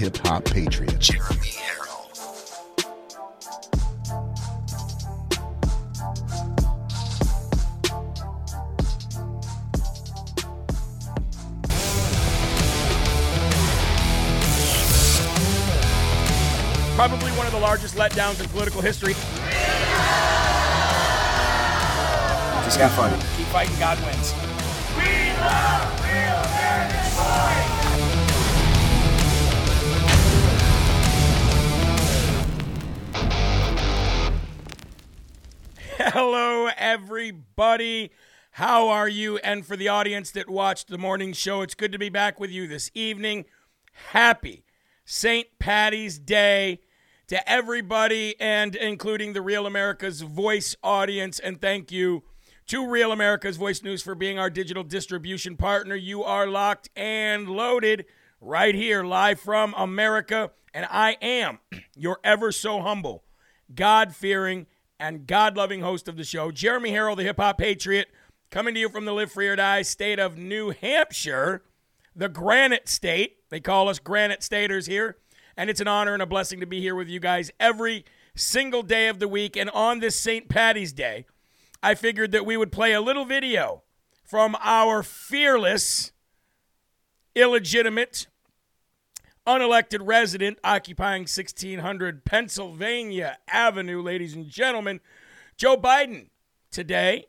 Hip Hop Patriot, Jeremy Herrell. Probably one of the largest letdowns in political history. Just keep fighting. Keep fighting, God wins. Hello, everybody. How are you? And for the audience that watched the morning show, it's good to be back with you this evening. Happy St. Patty's Day to everybody, and including the Real America's Voice audience. And thank you to Real America's Voice News for being our digital distribution partner. You are locked and loaded right here, live from America. And I am your ever so humble, God fearing, and God loving host of the show, Jeremy Herrell, the hip hop patriot, coming to you from the Live Free or Die state of New Hampshire, the Granite State. They call us Granite Staters here. And it's an honor and a blessing to be here with you guys every single day of the week. And on this St. Patty's Day, I figured that we would play a little video from our fearless, illegitimate, unelected resident occupying 1600 Pennsylvania Avenue, ladies and gentlemen. Joe Biden today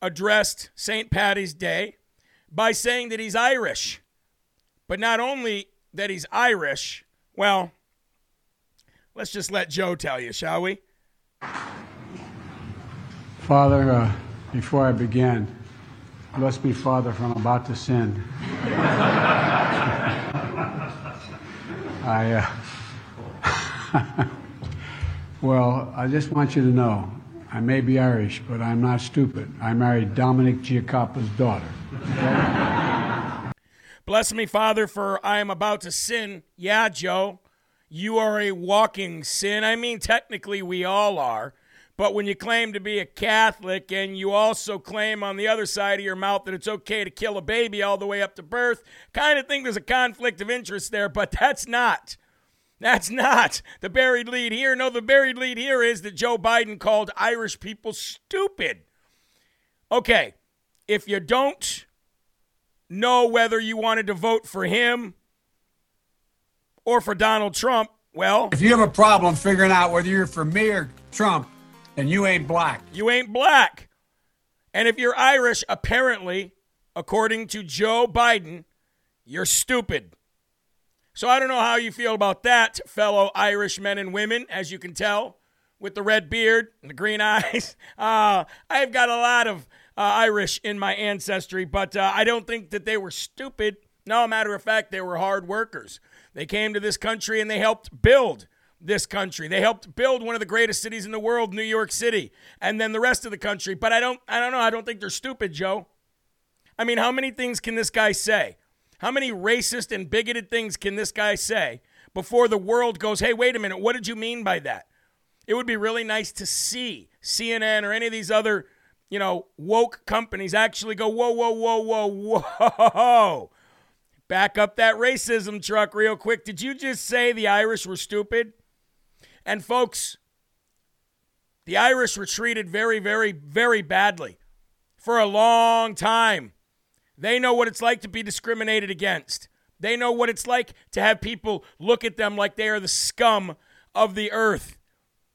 addressed St. Patty's Day by saying that he's Irish. But not only that he's Irish, well, let's just let Joe tell you, shall we? Father, uh, before I begin, bless me, Father, for I'm about to sin. I, uh, well, I just want you to know, I may be Irish, but I'm not stupid. I married Dominic Giacoppa's daughter. Bless me, Father, for I am about to sin. Yeah, Joe, you are a walking sin. I mean, technically, we all are. But when you claim to be a Catholic and you also claim on the other side of your mouth that it's okay to kill a baby all the way up to birth, kind of think there's a conflict of interest there, but that's not. That's not the buried lead here. No, the buried lead here is that Joe Biden called Irish people stupid. Okay, if you don't know whether you wanted to vote for him or for Donald Trump, well, If you have a problem figuring out whether you're for me or Trump, then you ain't black. you ain't black. And if you're Irish, apparently, according to Joe Biden, you're stupid. So I don't know how you feel about that, fellow Irish men and women, as you can tell, with the red beard and the green eyes. Uh, I've got a lot of uh, Irish in my ancestry, but uh, I don't think that they were stupid. No, matter of fact, they were hard workers. They came to this country and they helped build this country. They helped build one of the greatest cities in the world, New York City, and then the rest of the country. But I don't I don't know, I don't think they're stupid, Joe. I mean, how many things can this guy say? How many racist and bigoted things can this guy say before the world goes, hey, wait a minute, what did you mean by that? It would be really nice to see CNN or any of these other, you know, woke companies actually go, whoa, whoa, whoa, whoa, whoa. Back up that racism truck real quick. Did you just say the Irish were stupid? And folks, the Irish were treated very, very, very badly for a long time. They know what it's like to be discriminated against. They know what it's like to have people look at them like they are the scum of the earth.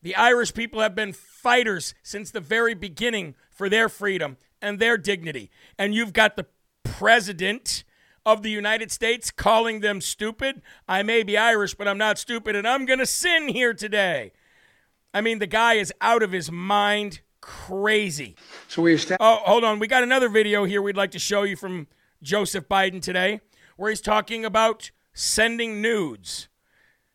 The Irish people have been fighters since the very beginning for their freedom and their dignity. And you've got the president of the United States calling them stupid. I may be Irish, but I'm not stupid, and I'm going to sin here today. I mean, the guy is out of his mind crazy. So we established. Oh, hold on. We got another video here we'd like to show you from Joseph Biden today where he's talking about sending nudes.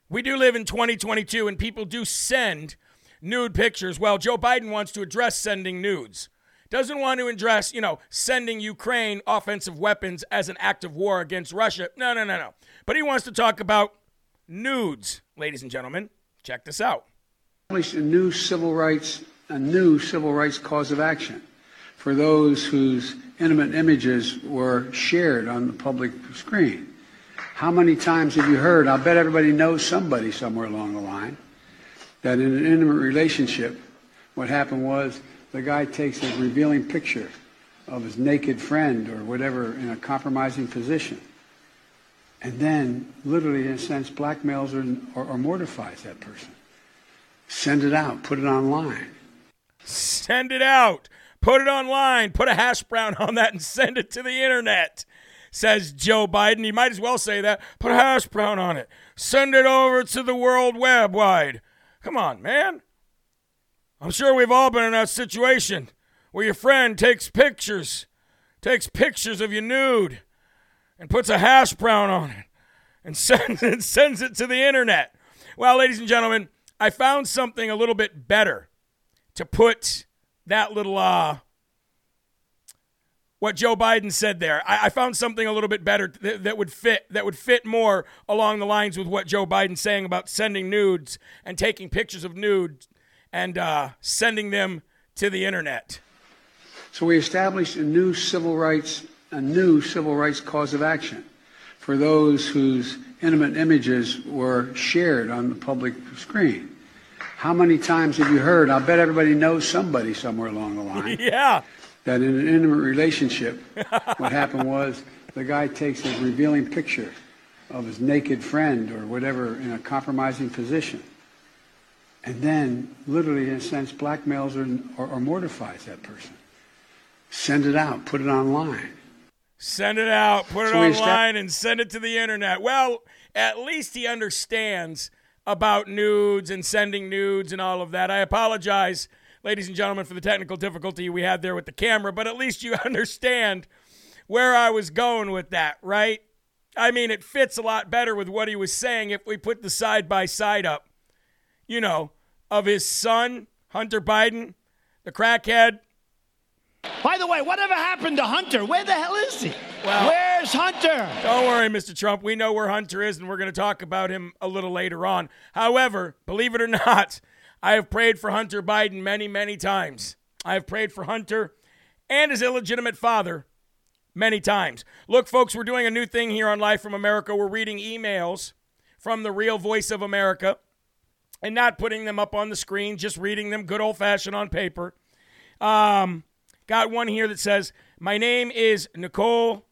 We do live in 2022 and people do send nude pictures. Well, Joe Biden wants to address sending nudes. Doesn't want to address, you know, sending Ukraine offensive weapons as an act of war against Russia. No, no, no, no. But he wants to talk about nudes, ladies and gentlemen. Check this out. a new civil rights a new civil rights cause of action for those whose intimate images were shared on the public screen. How many times have you heard? I'll bet everybody knows somebody somewhere along the line that in an intimate relationship, what happened was the guy takes a revealing picture of his naked friend or whatever in a compromising position and then literally in a sense blackmails or, or, or mortifies that person send it out put it online Send it out. Put it online. Put a hash brown on that and send it to the internet, says Joe Biden. You might as well say that. Put a hash brown on it. Send it over to the world web wide. Come on, man. I'm sure we've all been in that situation where your friend takes pictures, takes pictures of you nude, and puts a hash brown on it and sends it, sends it to the internet. Well, ladies and gentlemen, I found something a little bit better to put that little uh what Joe Biden said there. I, I found something a little bit better th- that would fit that would fit more along the lines with what Joe Biden's saying about sending nudes and taking pictures of nudes and uh, sending them to the internet. So we established a new civil rights a new civil rights cause of action for those whose intimate images were shared on the public screen. How many times have you heard? I'll bet everybody knows somebody somewhere along the line Yeah. that in an intimate relationship, what happened was the guy takes a revealing picture of his naked friend or whatever in a compromising position, and then literally, in a sense, blackmails or, or, or mortifies that person. Send it out, put it online. Send it out, put it So online, and send it to the internet. Well, at least he understands about nudes and sending nudes and all of that. I apologize, ladies and gentlemen, for the technical difficulty we had there with the camera, but at least you understand where I was going with that, right? I mean, it fits a lot better with what he was saying if we put the side by side up, you know, of his son, Hunter Biden, the crackhead, By the way, whatever happened to Hunter? Where the hell is he? Well- Where's Hunter? Don't worry, Mr. Trump. We know where Hunter is, and we're going to talk about him a little later on. However, believe it or not, I have prayed for Hunter Biden many, many times. I have prayed for Hunter and his illegitimate father many times. Look, folks, we're doing a new thing here on Live from America. We're reading emails from the real voice of America and not putting them up on the screen, just reading them good old fashioned on paper. Um, got one here that says, My name is Nicole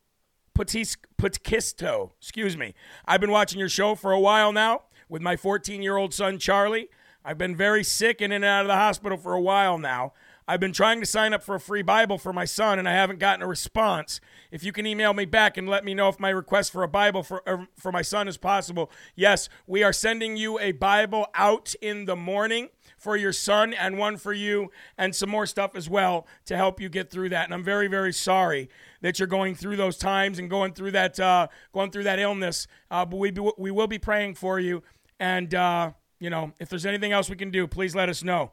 Putis- Putkisto. Excuse me. I've been watching your show for a while now with my 14 year old son, Charlie. I've been very sick and in and out of the hospital for a while now. I've been trying to sign up for a free Bible for my son, and I haven't gotten a response. If you can email me back and let me know if my request for a Bible for, uh, for my son is possible. Yes, we are sending you a Bible out in the morning for your son and one for you and some more stuff as well to help you get through that. And I'm very, very sorry that you're going through those times and going through that uh, going through that illness. Uh, but we be, we will be praying for you. And uh, you know, if there's anything else we can do, please let us know.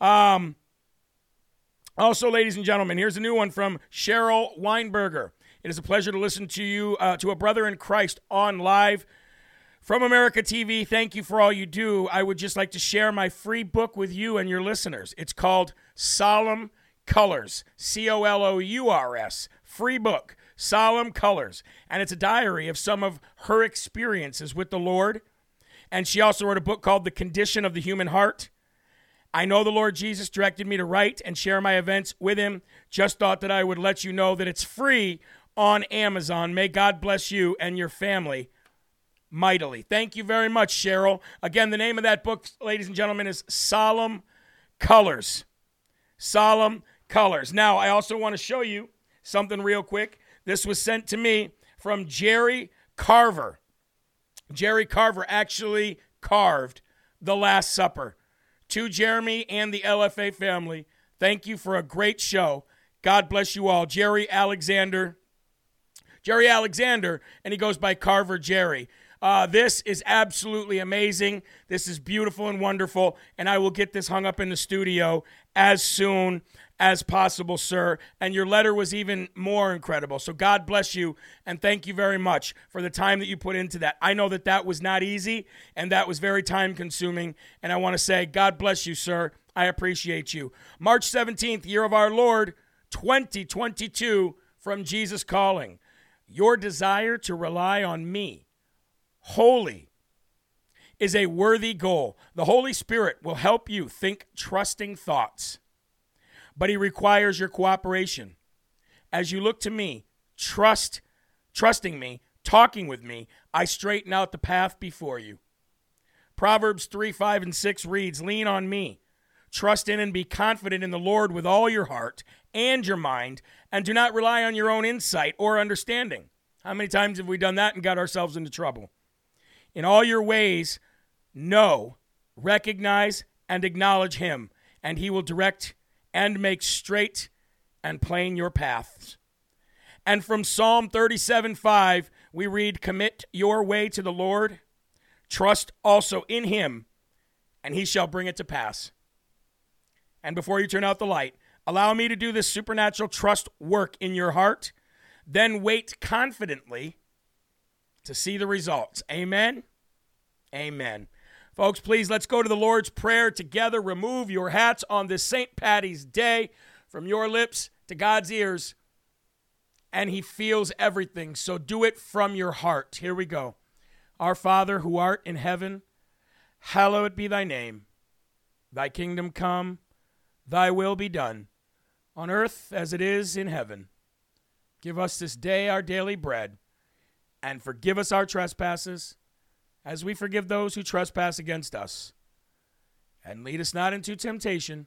Um, Also, ladies and gentlemen, here's a new one from Cheryl Weinberger. It is a pleasure to listen to you, uh, to a brother in Christ on live from America TV. Thank you for all you do. I would just like to share my free book with you and your listeners. It's called Solemn Colors, C O L O U R S. Free book, Solemn Colors. And it's a diary of some of her experiences with the Lord. And she also wrote a book called The Condition of the Human Heart. I know the Lord Jesus directed me to write and share my events with him. Just thought that I would let you know that it's free on Amazon. May God bless you and your family mightily. Thank you very much, Cheryl. Again, the name of that book, ladies and gentlemen, is Solemn Colors. Solemn Colors. Now, I also want to show you something real quick. This was sent to me from Jerry Carver. Jerry Carver actually carved the Last Supper to Jeremy and the LFA family. Thank you for a great show. God bless you all. Jerry Alexander. Jerry Alexander, and he goes by Carver Jerry. Uh, this is absolutely amazing. This is beautiful and wonderful, and I will get this hung up in the studio as soon as possible, sir. And your letter was even more incredible. So God bless you, and thank you very much for the time that you put into that. I know that that was not easy, and that was very time consuming. And I want to say, God bless you, sir. I appreciate you. March 17th, year of our Lord, 2022, from Jesus Calling. Your desire to rely on me, holy, is a worthy goal. The Holy Spirit will help you think trusting thoughts, but He requires your cooperation. As you look to me, trust, trusting me, talking with me, I straighten out the path before you. Proverbs 3 5 and 6 reads, Lean on me. Trust in and be confident in the Lord with all your heart and your mind, and do not rely on your own insight or understanding. How many times have we done that and got ourselves into trouble? In all your ways, know, recognize, and acknowledge Him, and He will direct and make straight and plain your paths. And from Psalm 37 5, we read, Commit your way to the Lord, trust also in Him, and He shall bring it to pass. And before you turn out the light, allow me to do this supernatural trust work in your heart, then wait confidently to see the results. Amen. Amen. Folks, please let's go to the Lord's Prayer together. Remove your hats on this St. Patty's Day from your lips to God's ears, and He feels everything. So do it from your heart. Here we go. Our Father who art in heaven, hallowed be thy name. Thy kingdom come, thy will be done, on earth as it is in heaven. Give us this day our daily bread, and forgive us our trespasses as we forgive those who trespass against us. And lead us not into temptation,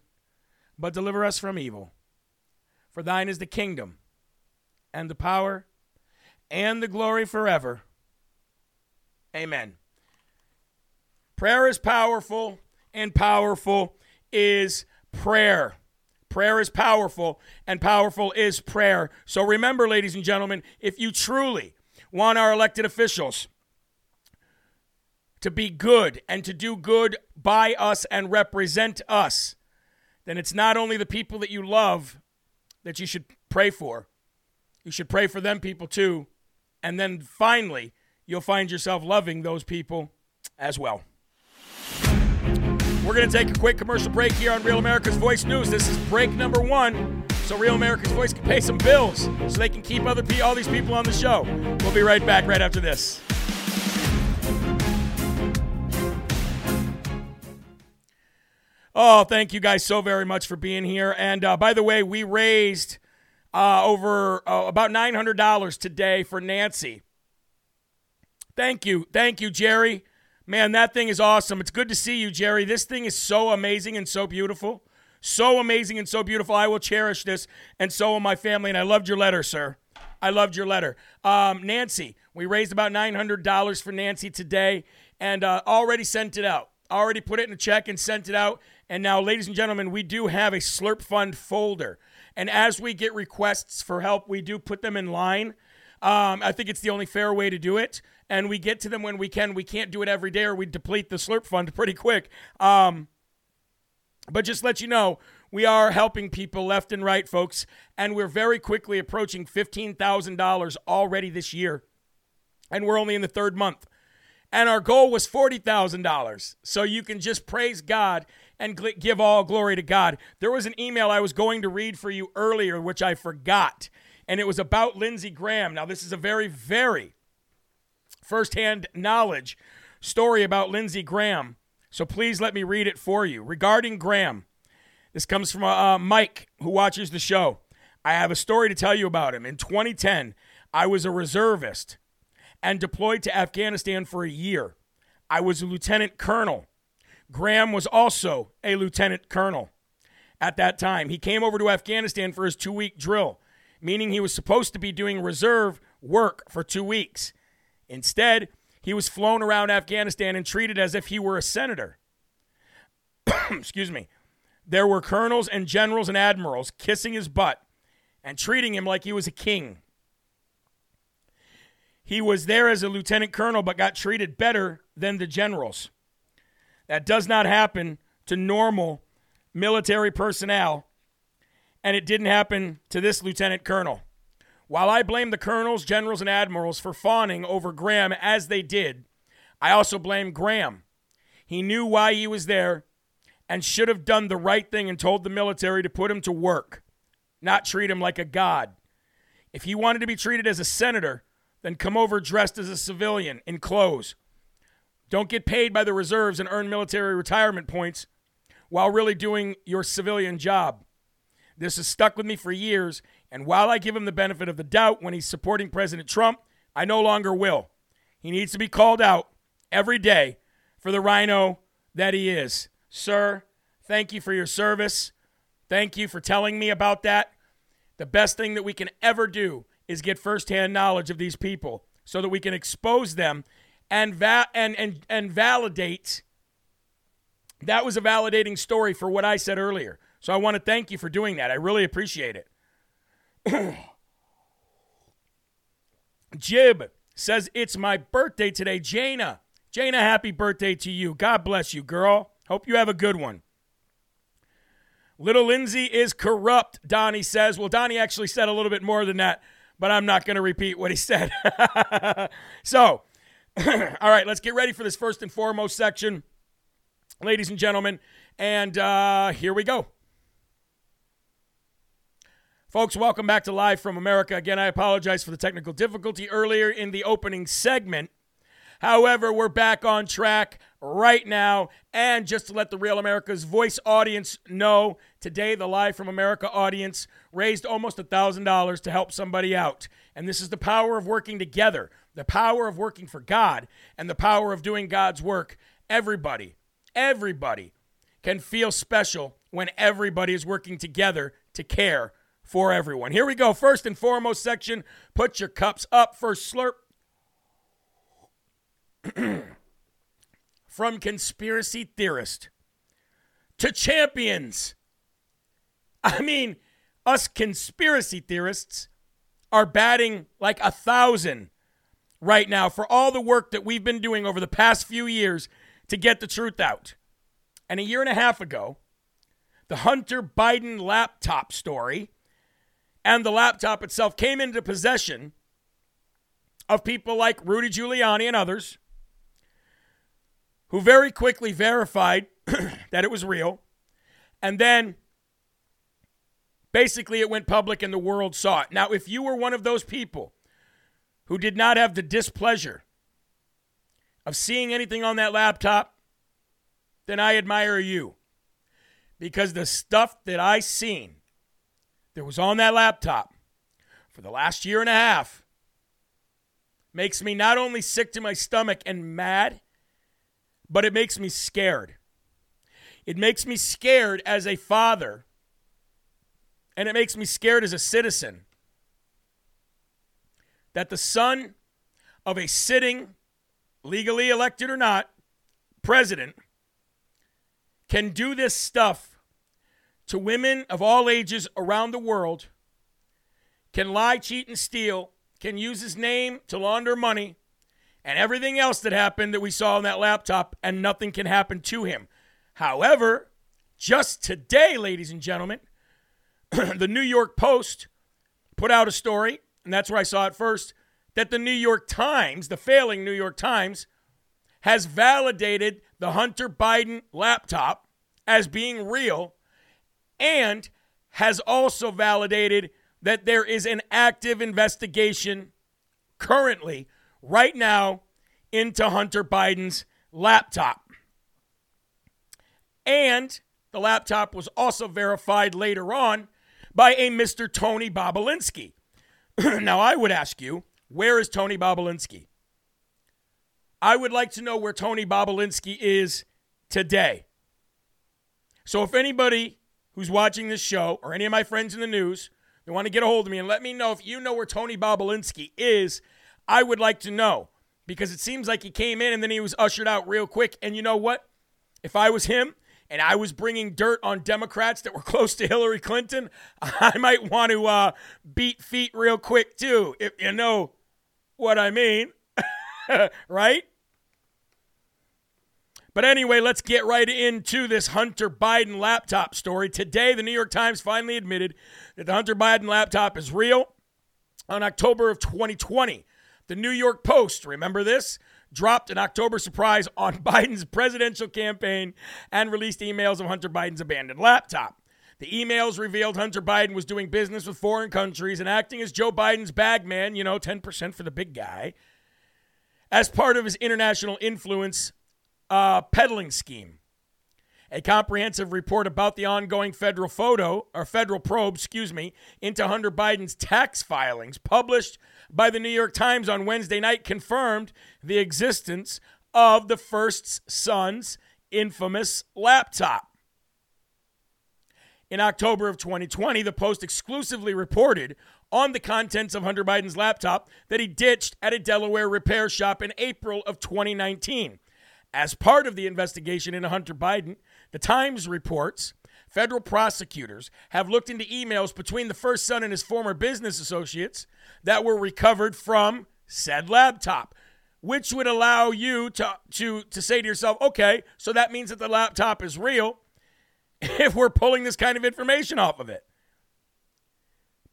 but deliver us from evil. For thine is the kingdom, and the power, and the glory forever. Amen. Prayer is powerful, and powerful is prayer. Prayer is powerful, and powerful is prayer. So remember, ladies and gentlemen, if you truly want our elected officials, to be good and to do good by us and represent us, then it's not only the people that you love that you should pray for, you should pray for them people too. And then finally, you'll find yourself loving those people as well. We're going to take a quick commercial break here on Real America's Voice News. This is break number one, so Real America's Voice can pay some bills so they can keep other pe- all these people on the show. We'll be right back right after this. Oh, thank you guys so very much for being here. And uh, by the way, we raised uh, over uh, about $900 today for Nancy. Thank you. Thank you, Jerry. Man, that thing is awesome. It's good to see you, Jerry. This thing is so amazing and so beautiful. So amazing and so beautiful. I will cherish this, and so will my family. And I loved your letter, sir. I loved your letter. Um, Nancy, we raised about $900 for Nancy today and uh, already sent it out. Already put it in a check and sent it out. And now, ladies and gentlemen, we do have a Slurp Fund folder. And as we get requests for help, we do put them in line. Um, I think it's the only fair way to do it. And we get to them when we can. We can't do it every day or we deplete the Slurp Fund pretty quick. Um, but just let you know, We are helping people left and right, folks, and we're very quickly approaching $15,000 already this year. And we're only in the third month. And our goal was $40,000. So you can just praise God and give all glory to God. There was an email I was going to read for you earlier, which I forgot, and it was about Lindsey Graham. Now, this is a very, very firsthand knowledge story about Lindsey Graham. So please let me read it for you. Regarding Graham, this comes from uh, Mike, who watches the show. I have a story to tell you about him. In 2010, I was a reservist and deployed to Afghanistan for a year. I was a lieutenant colonel. Graham was also a lieutenant colonel at that time. He came over to Afghanistan for his two week drill, meaning he was supposed to be doing reserve work for two weeks. Instead, he was flown around Afghanistan and treated as if he were a senator. Excuse me. There were colonels and generals and admirals kissing his butt and treating him like he was a king. He was there as a lieutenant colonel, but got treated better than the generals. That does not happen to normal military personnel, and it didn't happen to this lieutenant colonel. While I blame the colonels, generals, and admirals for fawning over Graham as they did, I also blame Graham. He knew why he was there and should have done the right thing and told the military to put him to work, not treat him like a god. If he wanted to be treated as a senator, then come over dressed as a civilian in clothes. Don't get paid by the reserves and earn military retirement points while really doing your civilian job. This has stuck with me for years, and while I give him the benefit of the doubt when he's supporting President Trump, I no longer will. He needs to be called out every day for the RINO that he is. Sir, thank you for your service. Thank you for telling me about that. The best thing that we can ever do is get firsthand knowledge of these people so that we can expose them and va- and and and validate that was a validating story for what I said earlier. So I want to thank you for doing that. I really appreciate it. Jib says it's my birthday today. Jana, Jana, happy birthday to you. God bless you, girl. Hope you have a good one. Little Lindsay is corrupt, Donnie says. Well, Donnie actually said a little bit more than that, but I'm not going to repeat what he said. so, all right, let's get ready for this first and foremost section, ladies and gentlemen. And uh, here we go. Folks, welcome back to Live from America. Again, I apologize for the technical difficulty earlier in the opening segment. However, we're back on track right now. And just to let the Real America's Voice audience know, today the Live from America audience raised almost $1,000 to help somebody out. And this is the power of working together, the power of working for God, and the power of doing God's work. Everybody, everybody can feel special when everybody is working together to care for everyone. Here we go. First and foremost section put your cups up. First slurp. From conspiracy theorist to champions. I mean, us conspiracy theorists are batting like a thousand right now for all the work that we've been doing over the past few years to get the truth out. And a year and a half ago, the Hunter Biden laptop story and the laptop itself came into possession of people like Rudy Giuliani and others who very quickly verified that it was real. And then basically it went public and the world saw it. Now, if you were one of those people who did not have the displeasure of seeing anything on that laptop, then I admire you. Because the stuff that I seen that was on that laptop for the last year and a half makes me not only sick to my stomach and mad, but it makes me scared. It makes me scared as a father, and it makes me scared as a citizen that the son of a sitting, legally elected or not, president can do this stuff to women of all ages around the world, can lie, cheat, and steal, can use his name to launder money, and everything else that happened that we saw on that laptop, and nothing can happen to him. However, Just today, ladies and gentlemen, the New York Post put out a story, and that's where I saw it first, that the New York Times, the failing New York Times, has validated the Hunter Biden laptop as being real and has also validated that there is an active investigation currently, right now, into Hunter Biden's laptop. And the laptop was also verified later on by a Mr. Tony Bobulinski. now, I would ask you, where is Tony Bobulinski? I would like to know where Tony Bobulinski is today. So, if anybody who's watching this show or any of my friends in the news they want to get a hold of me and let me know if you know where Tony Bobulinski is, I would like to know because it seems like he came in and then he was ushered out real quick. And you know what? If I was him, and I was bringing dirt on Democrats that were close to Hillary Clinton, I might want to uh, beat feet real quick too, if you know what I mean. right? But anyway, let's get right into this Hunter Biden laptop story. Today, the New York Times finally admitted that the Hunter Biden laptop is real. On October of 2020, the New York Post, remember this? Dropped an October surprise on Biden's presidential campaign and released emails of Hunter Biden's abandoned laptop. The emails revealed Hunter Biden was doing business with foreign countries and acting as Joe Biden's bagman, you know, 10% for the big guy, as part of his international influence uh, peddling scheme. A comprehensive report about the ongoing federal photo or federal probe, excuse me, into Hunter Biden's tax filings published by the New York Times on Wednesday night confirmed the existence of the first son's infamous laptop. In October of 2020, the Post exclusively reported on the contents of Hunter Biden's laptop that he ditched at a Delaware repair shop in April of 2019. As part of the investigation into Hunter Biden, the Times reports federal prosecutors have looked into emails between the first son and his former business associates that were recovered from said laptop, which would allow you to, to, to say to yourself, okay, so that means that the laptop is real if we're pulling this kind of information off of it.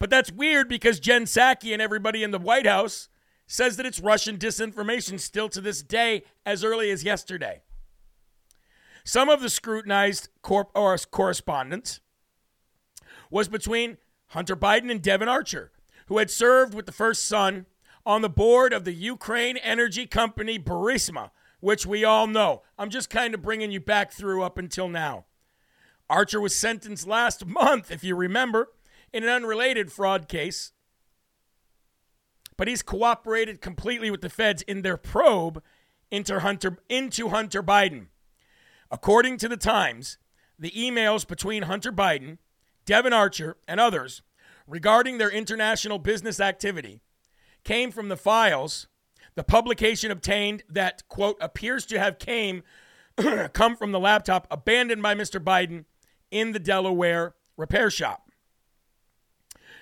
But that's weird because Jen Psaki and everybody in the White House says that it's Russian disinformation still to this day, as early as yesterday. Some of the scrutinized corp- or correspondence was between Hunter Biden and Devon Archer, who had served with the first son on the board of the Ukraine energy company Burisma, which we all know. I'm just kind of bringing you back through up until now. Archer was sentenced last month, if you remember, in an unrelated fraud case, but he's cooperated completely with the feds in their probe into Hunter, into Hunter Biden. According to the Times, the emails between Hunter Biden, Devon Archer, and others regarding their international business activity came from the files the publication obtained that quote appears to have came come from the laptop abandoned by Mr. Biden in the Delaware repair shop.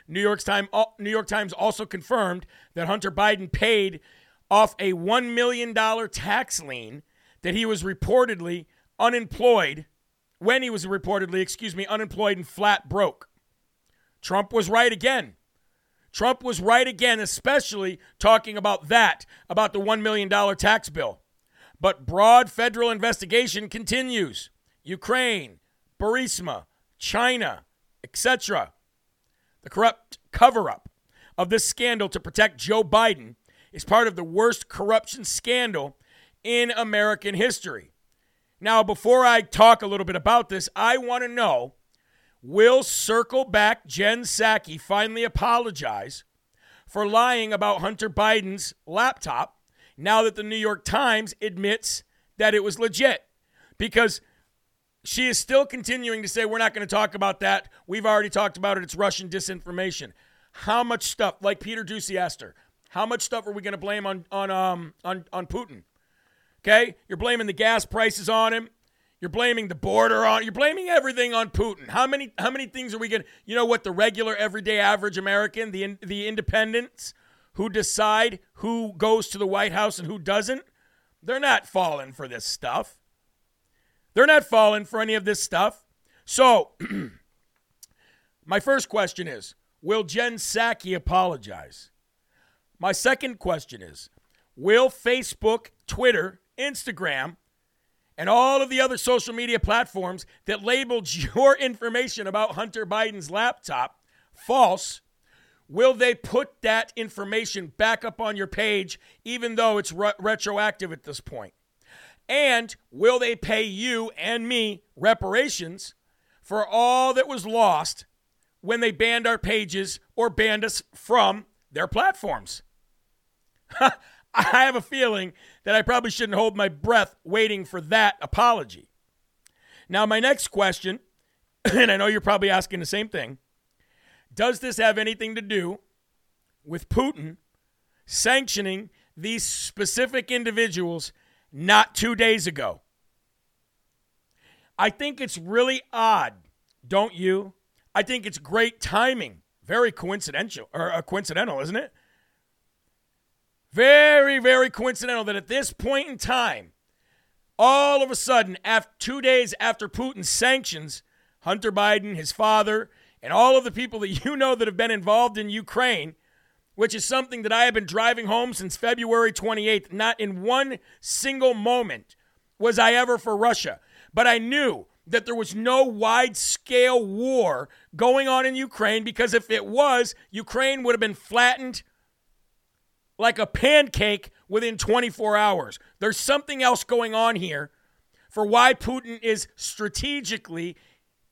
New York Times uh, New York Times also confirmed that Hunter Biden paid off a 1 million dollar tax lien that he was reportedly unemployed when he was reportedly, excuse me, unemployed and flat broke. Trump was right again. Trump was right again, especially talking about that, about the $1 million tax bill. But broad federal investigation continues. Ukraine, Burisma, China, etc. The corrupt cover up of this scandal to protect Joe Biden is part of the worst corruption scandal in American history. Now, before I talk a little bit about this, I want to know Will circle back Jen Psaki finally apologize for lying about Hunter Biden's laptop now that the New York Times admits that it was legit? Because she is still continuing to say, We're not going to talk about that. We've already talked about it. It's Russian disinformation. How much stuff, like Peter Doocy asked her, how much stuff are we going to blame on, on, um, on, on Putin? Okay? You're blaming the gas prices on him. You're blaming the border on. You're blaming everything on Putin. How many how many things are we going? to You know what? The regular, everyday, average American, the the independents who decide who goes to the White House and who doesn't, they're not falling for this stuff. They're not falling for any of this stuff. So, my first question is Will Jen Psaki apologize? My second question is Will Facebook, Twitter, Instagram, and all of the other social media platforms that labeled your information about Hunter Biden's laptop false, will they put that information back up on your page even though it's re- retroactive at this point? And will they pay you and me reparations for all that was lost when they banned our pages or banned us from their platforms? I have a feeling that I probably shouldn't hold my breath waiting for that apology. Now, my next question, and I know you're probably asking the same thing does this have anything to do with Putin sanctioning these specific individuals not two days ago? I think it's really odd, don't you? I think it's great timing. Very coincidental, or uh, coincidental, isn't it? Very, very coincidental that at this point in time, all of a sudden, after two days after Putin's sanctions, Hunter Biden, his father, and all of the people that you know that have been involved in Ukraine, which is something that I have been driving home since February 28th, not in one single moment was I ever for Russia. But I knew that there was no wide scale war going on in Ukraine because if it was, Ukraine would have been flattened like a pancake within 24 hours. There's something else going on here for why Putin is strategically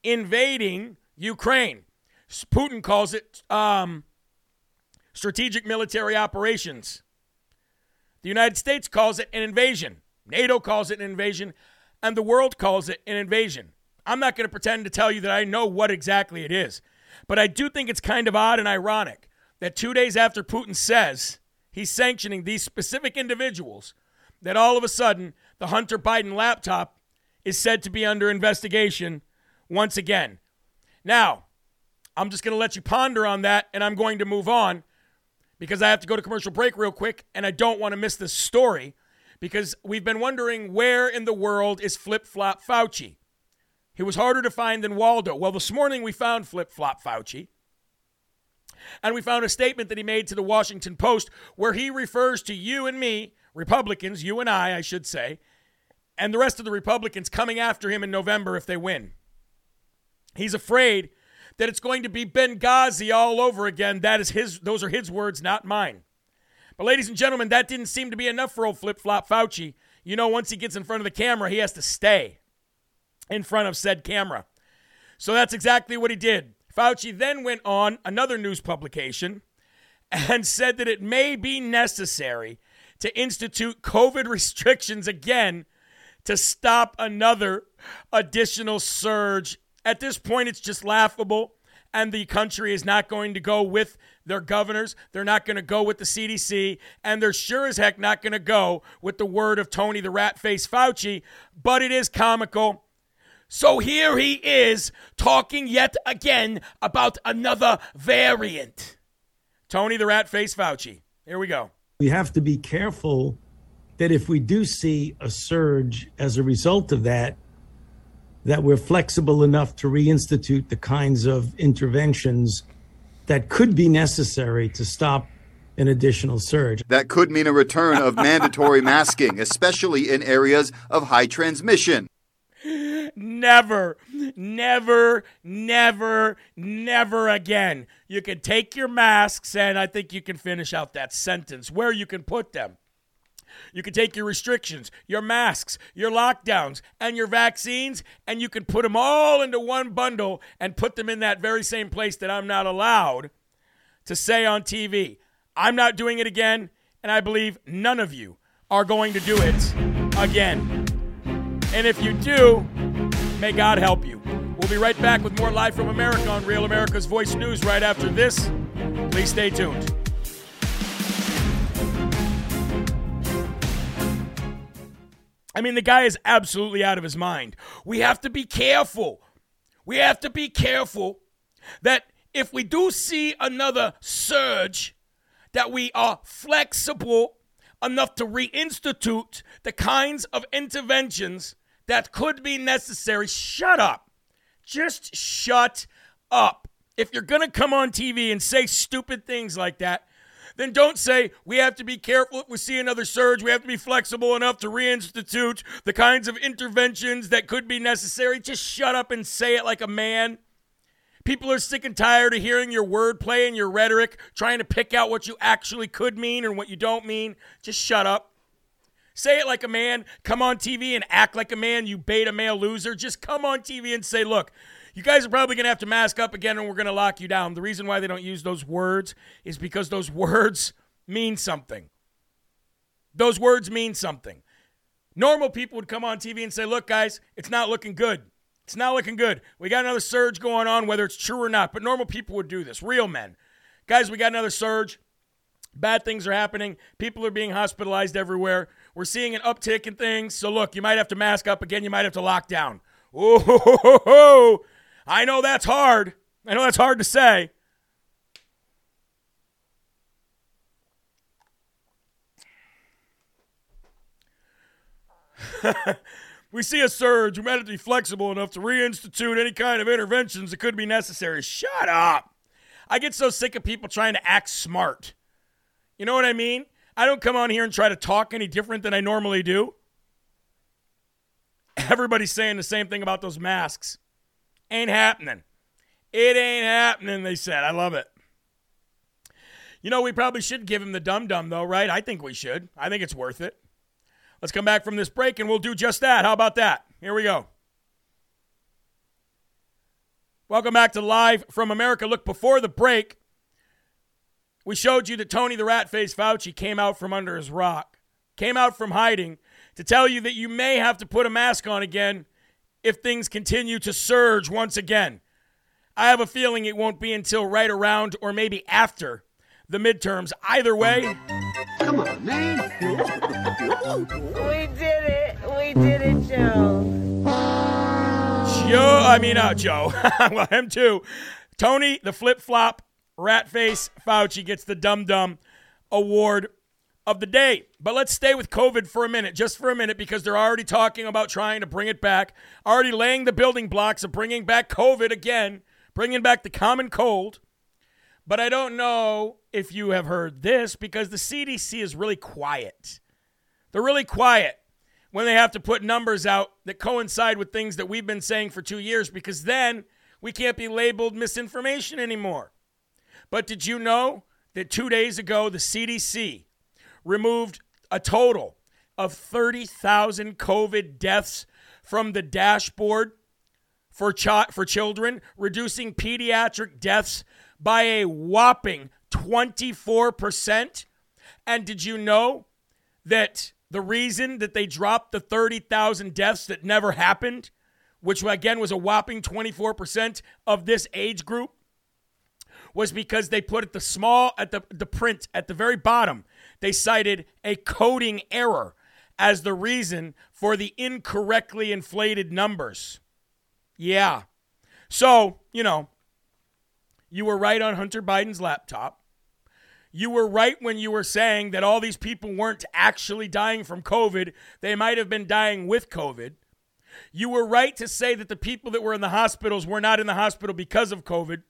invading Ukraine. Putin calls it um, strategic military operations. The United States calls it an invasion. NATO calls it an invasion. And the world calls it an invasion. I'm not going to pretend to tell you that I know what exactly it is. But I do think it's kind of odd and ironic that two days after Putin says he's sanctioning these specific individuals, that all of a sudden the Hunter Biden laptop is said to be under investigation once again. Now, I'm just going to let you ponder on that and I'm going to move on because I have to go to commercial break real quick and I don't want to miss this story because we've been wondering where in the world is Flip Flop Fauci? He was harder to find than Waldo. Well, this morning we found Flip Flop Fauci. And we found a statement that he made to the Washington Post where he refers to you and me, Republicans, you and I, I should say, and the rest of the Republicans coming after him in November if they win. He's afraid that it's going to be Benghazi all over again. That is his those are his words, not mine. But ladies and gentlemen, that didn't seem to be enough for old flip-flop Fauci. You know, once he gets in front of the camera, he has to stay in front of said camera. So that's exactly what he did. Fauci then went on another news publication and said that it may be necessary to institute COVID restrictions again to stop another additional surge. At this point, it's just laughable. And the country is not going to go with their governors. They're not going to go with the CDC. And they're sure as heck not going to go with the word of Tony the rat face Fauci. But it is comical so here he is talking yet again about another variant. Tony the Rat Face Fauci. Here we go. We have to be careful that if we do see a surge as a result of that, that we're flexible enough to reinstitute the kinds of interventions that could be necessary to stop an additional surge. That could mean a return of mandatory masking, especially in areas of high transmission never, never, never, never again. You can take your masks, and I think you can finish out that sentence where you can put them. You can take your restrictions, your masks, your lockdowns, and your vaccines, and you can put them all into one bundle and put them in that very same place that I'm not allowed to say on TV. I'm not doing it again, and I believe none of you are going to do it again. And if you do, may God help you. We'll be right back with more Live from America on Real America's Voice News right after this. Please stay tuned. I mean, the guy is absolutely out of his mind. We have to be careful. We have to be careful that if we do see another surge, that we are flexible enough to reinstitute the kinds of interventions that could be necessary. Shut up. Just shut up. If you're going to come on TV and say stupid things like that, then don't say we have to be careful if we see another surge. We have to be flexible enough to reinstitute the kinds of interventions that could be necessary. Just shut up and say it like a man. People are sick and tired of hearing your wordplay and your rhetoric, trying to pick out what you actually could mean and what you don't mean. Just shut up. Say it like a man. Come on TV and act like a man, you beta male loser. Just come on TV and say, look, you guys are probably going to have to mask up again and we're going to lock you down. The reason why they don't use those words is because those words mean something. Those words mean something. Normal people would come on TV and say, look, guys, it's not looking good. It's not looking good. We got another surge going on, whether it's true or not. But normal people would do this. Real men. Guys, we got another surge. Bad things are happening. People are being hospitalized everywhere. We're seeing an uptick in things. So, look, you might have to mask up again. You might have to lock down. Oh, ho! I know that's hard. I know that's hard to say. we see a surge. We might have to be flexible enough to reinstitute any kind of interventions that could be necessary. Shut up. I get so sick of people trying to act smart. You know what I mean? I don't come on here and try to talk any different than I normally do. Everybody's saying the same thing about those masks. Ain't happening. It ain't happening, they said. I love it. You know, we probably should give him the dum dum, though, right? I think we should. I think it's worth it. Let's come back from this break and we'll do just that. How about that? Here we go. Welcome back to Live from America. Look, before the break, we showed you that Tony the Rat Face Fauci came out from under his rock, came out from hiding to tell you that you may have to put a mask on again if things continue to surge once again. I have a feeling it won't be until right around or maybe after the midterms. Either way, Come on, man. We did it. We did it, Joe. Joe, I mean, uh, Joe, well, him too. Tony, the flip flop rat face Fauci gets the dum dum award of the day. But let's stay with COVID for a minute, just for a minute, because they're already talking about trying to bring it back, already laying the building blocks of bringing back COVID again, bringing back the common cold. But I don't know if you have heard this because the CDC is really quiet. They're really quiet when they have to put numbers out that coincide with things that we've been saying for two years because then we can't be labeled misinformation anymore. But did you know that two days ago the CDC removed a total of 30,000 COVID deaths from the dashboard for, ch- for children, reducing pediatric deaths by a whopping 24%. And did you know that the reason that they dropped the 30,000 deaths that never happened, which again was a whopping 24% of this age group, was because they put at the small at the, the print at the very bottom, they cited a coding error as the reason for the incorrectly inflated numbers. Yeah. So, you know, you were right on Hunter Biden's laptop. You were right when you were saying that all these people weren't actually dying from COVID. They might have been dying with COVID. You were right to say that the people that were in the hospitals were not in the hospital because of COVID.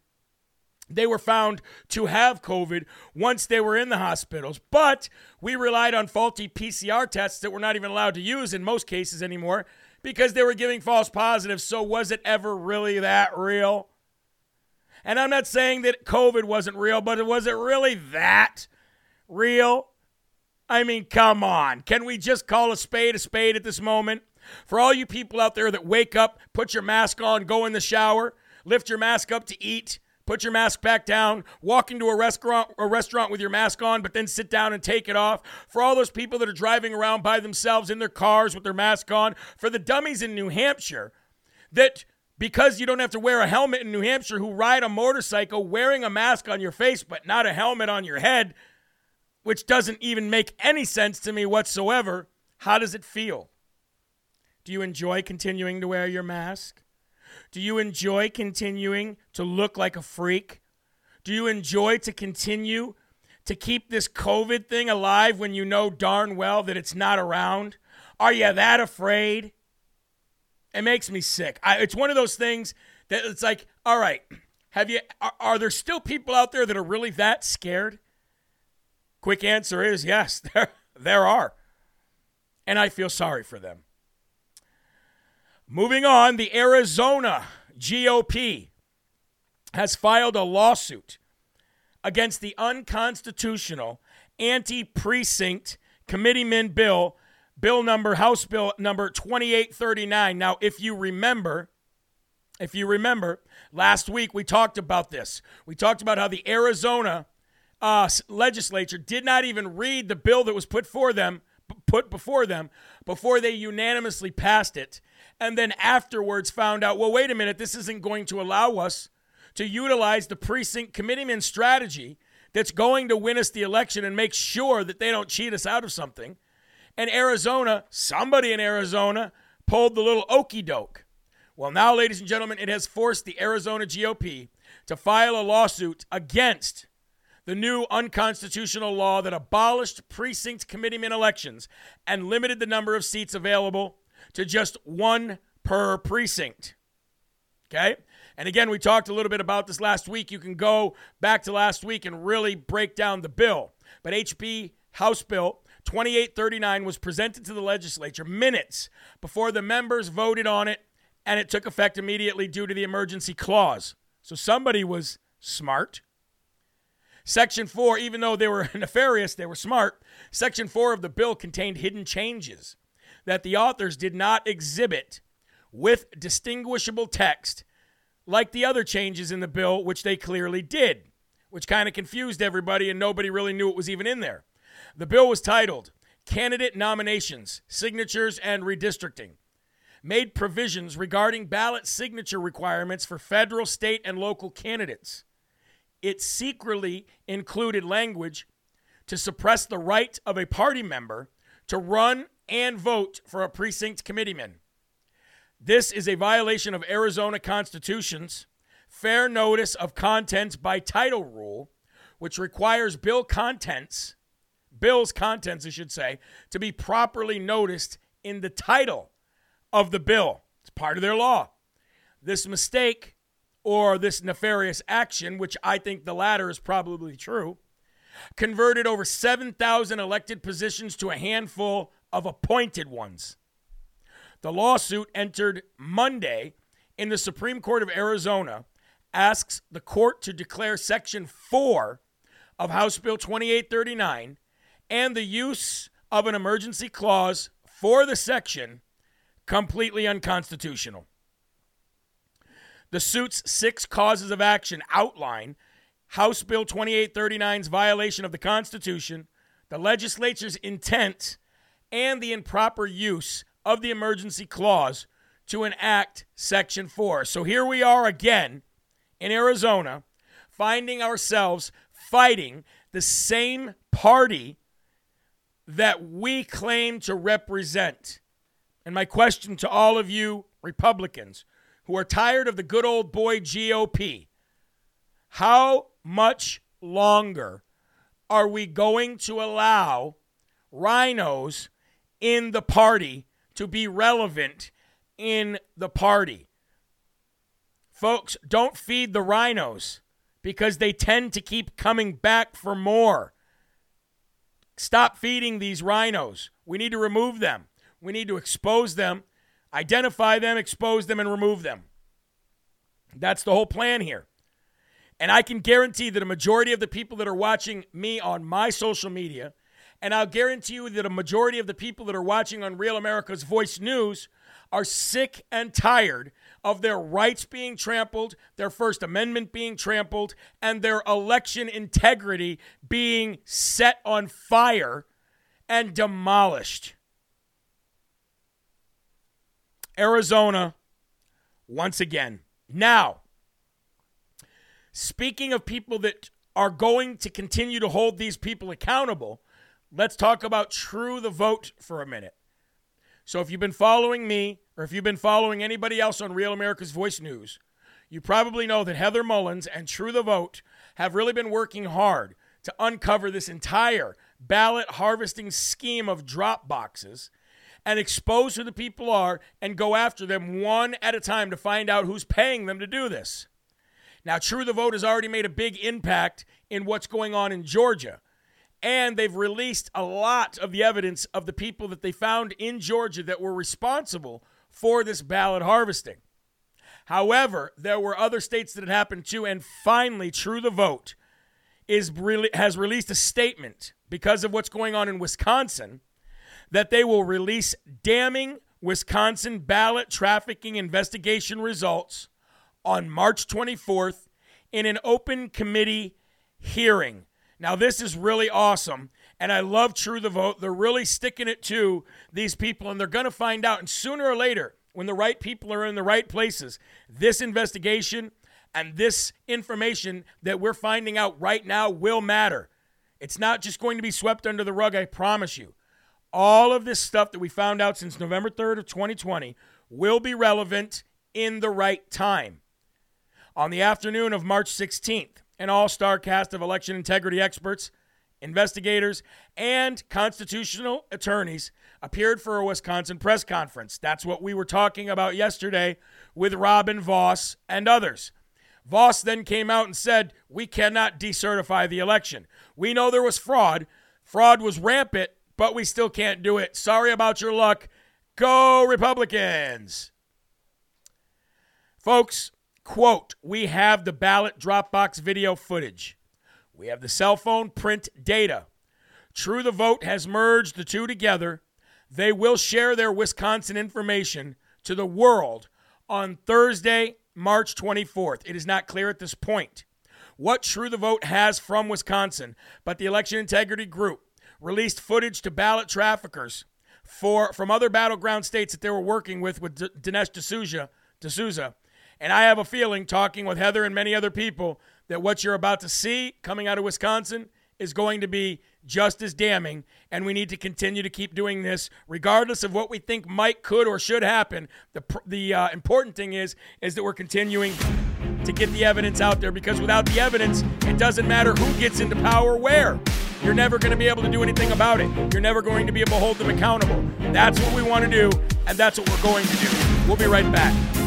They were found to have COVID once they were in the hospitals. But we relied on faulty PCR tests that we're not even allowed to use in most cases anymore because they were giving false positives. So, was it ever really that real? And I'm not saying that COVID wasn't real, but was it really that real? I mean, come on. Can we just call a spade a spade at this moment? For all you people out there that wake up, put your mask on, go in the shower, lift your mask up to eat, put your mask back down, walk into a restaurant a restaurant with your mask on, but then sit down and take it off. For all those people that are driving around by themselves in their cars with their mask on, for the dummies in New Hampshire that because you don't have to wear a helmet in New Hampshire who ride a motorcycle wearing a mask on your face but not a helmet on your head, which doesn't even make any sense to me whatsoever. How does it feel? Do you enjoy continuing to wear your mask? Do you enjoy continuing to look like a freak? Do you enjoy to continue to keep this COVID thing alive when you know darn well that it's not around? Are you that afraid? It makes me sick. I, it's one of those things That it's like, all right, have you? Are, are there still people out there that are really that scared? Quick answer is yes. There, there are, and I feel sorry for them. Moving on, the Arizona GOP has filed a lawsuit against the unconstitutional anti precinct committeeman bill, bill number, House bill number 2839. Now, if you remember, if you remember, last week we talked about this. We talked about how the Arizona uh, legislature did not even read the bill that was put for them, put before them, before they unanimously passed it, and then afterwards found out, well, wait a minute, this isn't going to allow us to utilize the precinct committeeman strategy that's going to win us the election and make sure that they don't cheat us out of something. And Arizona, somebody in Arizona, pulled the little okey doke. Well, now, ladies and gentlemen, it has forced the Arizona GOP to file a lawsuit against the new unconstitutional law that abolished precinct committeeman elections and limited the number of seats available to just one per precinct. Okay? And again, we talked a little bit about this last week. You can go back to last week and really break down the bill. But HB House Bill 2839 was presented to the legislature minutes before the members voted on it, and it took effect immediately due to the emergency clause. So somebody was smart. Section 4, even though they were nefarious, they were smart. Section 4 of the bill contained hidden changes that the authors did not exhibit with distinguishable text like the other changes in the bill, which they clearly did, which kind of confused everybody and nobody really knew it was even in there. The bill was titled Candidate Nominations, Signatures, and Redistricting. Made provisions regarding ballot signature requirements for federal, state, and local candidates. It secretly included language to suppress the right of a party member to run and vote for a precinct committeeman. This is a violation of Arizona Constitution's fair notice of contents by title rule, which requires bill contents, bill's contents, I should say, to be properly noticed in the title of the bill. It's part of their law. This mistake or this nefarious action, which I think the latter is probably true, converted over 7,000 elected positions to a handful of appointed ones. The lawsuit entered Monday in the Supreme Court of Arizona asks the court to declare Section 4 of House Bill 2839 and the use of an emergency clause for the section completely unconstitutional. The suit's six causes of action outline House Bill 2839's violation of the Constitution, the legislature's intent, and the improper use of the emergency clause to enact Section 4. So here we are again in Arizona, finding ourselves fighting the same party that we claim to represent. And my question to all of you Republicans who are tired of the good old boy GOP how much longer are we going to allow RINOs in the party to be relevant in the party. Folks, don't feed the RINOs because they tend to keep coming back for more. Stop feeding these RINOs. We need to remove them. We need to expose them, identify them, expose them, and remove them. That's the whole plan here. And I can guarantee that a majority of the people that are watching me on my social media and I'll guarantee you that a majority of the people that are watching on Real America's Voice News are sick and tired of their rights being trampled, their First Amendment being trampled, and their election integrity being set on fire and demolished. Arizona, once again. Now, speaking of people that are going to continue to hold these people accountable, let's talk about True the Vote for a minute. So, if you've been following me, or if you've been following anybody else on Real America's Voice News, you probably know that Heather Mullins and True the Vote have really been working hard to uncover this entire ballot harvesting scheme of drop boxes and expose who the people are and go after them one at a time to find out who's paying them to do this. Now, True the Vote has already made a big impact in what's going on in Georgia. And they've released a lot of the evidence of the people that they found in Georgia that were responsible for this ballot harvesting. However, there were other states that it happened to, And finally, True the Vote is has released a statement because of what's going on in Wisconsin that they will release damning Wisconsin ballot trafficking investigation results on March 24th in an open committee hearing. Now, this is really awesome, and I love True the Vote. They're really sticking it to these people, and they're going to find out. And sooner or later, when the right people are in the right places, this investigation and this information that we're finding out right now will matter. It's not just going to be swept under the rug, I promise you. All of this stuff that we found out since November 3rd of 2020 will be relevant in the right time. On the afternoon of March 16th, an all star cast of election integrity experts, investigators, and constitutional attorneys appeared for a Wisconsin press conference. That's what we were talking about yesterday with Robin Vos and others. Voss then came out and said, We cannot decertify the election. We know there was fraud. Fraud was rampant, but we still can't do it. Sorry about your luck. Go, Republicans. Folks, quote, we have the ballot Dropbox video footage. We have the cell phone print data. True the Vote has merged the two together. They will share their Wisconsin information to the world on Thursday, March 24th. It is not clear at this point what True the Vote has from Wisconsin, but the Election Integrity Group released footage to ballot traffickers for from other battleground states that they were working with with D- Dinesh D'Souza, D'Souza. And I have a feeling, talking with Heather and many other people, that what you're about to see coming out of Wisconsin is going to be just as damning. And we need to continue to keep doing this, regardless of what we think might, could, or should happen. The the uh, important thing is is that we're continuing to get the evidence out there because without the evidence, it doesn't matter who gets into power where. You're never going to be able to do anything about it. You're never going to be able to hold them accountable. That's what we want to do, and that's what we're going to do. We'll be right back.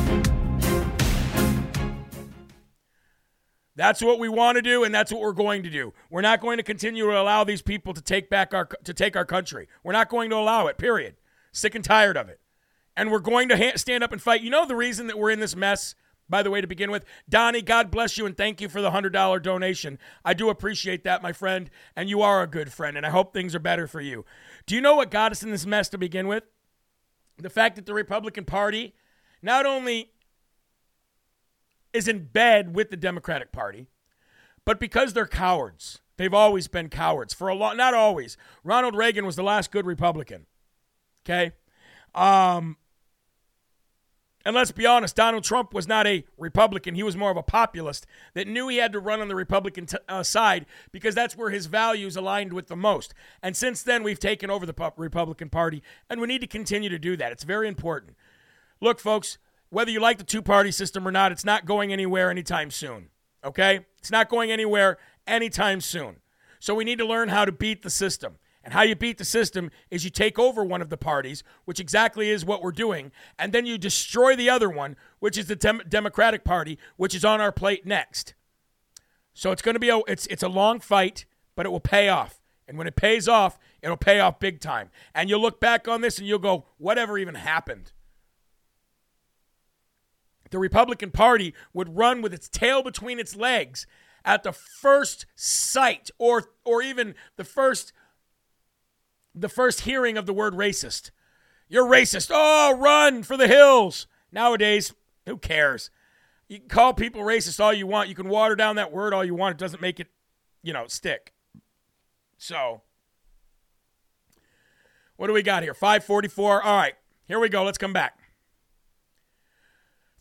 That's what we want to do, and that's what we're going to do. We're not going to continue to allow these people to take back our to take our country. We're not going to allow it. Period. Sick and tired of it. And we're going to ha- stand up and fight. You know the reason that we're in this mess. By the way, to begin with, Donnie, God bless you and thank you for the hundred dollar donation. I do appreciate that, my friend, and you are a good friend, and I hope things are better for you. Do you know what got us in this mess to begin with? The fact that the Republican Party not only is in bed with the Democratic Party, but because they're cowards. They've always been cowards for a long not always. Ronald Reagan was the last good Republican. Okay? Um and let's be honest, Donald Trump was not a Republican. He was more of a populist that knew he had to run on the Republican t- uh, side because that's where his values aligned with the most. And since then, we've taken over the pu- Republican Party, and we need to continue to do that. It's very important. Look, folks, whether you like the two party system or not, it's not going anywhere anytime soon. Okay? It's not going anywhere anytime soon. So we need to learn how to beat the system. And how you beat the system is you take over one of the parties, which exactly is what we're doing, and then you destroy the other one, which is the Dem- Democratic Party, which is on our plate next. So it's going to be a it's it's a long fight, but it will pay off. And when it pays off, it'll pay off big time. And you'll look back on this and you'll go, whatever even happened? The Republican Party would run with its tail between its legs at the first sight or or even the first the first hearing of the word racist. You're racist. Oh, run for the hills. Nowadays, who cares? You can call people racist all you want. You can water down that word all you want. It doesn't make it, you know, stick. So, what do we got here? 544. All right, here we go. Let's come back.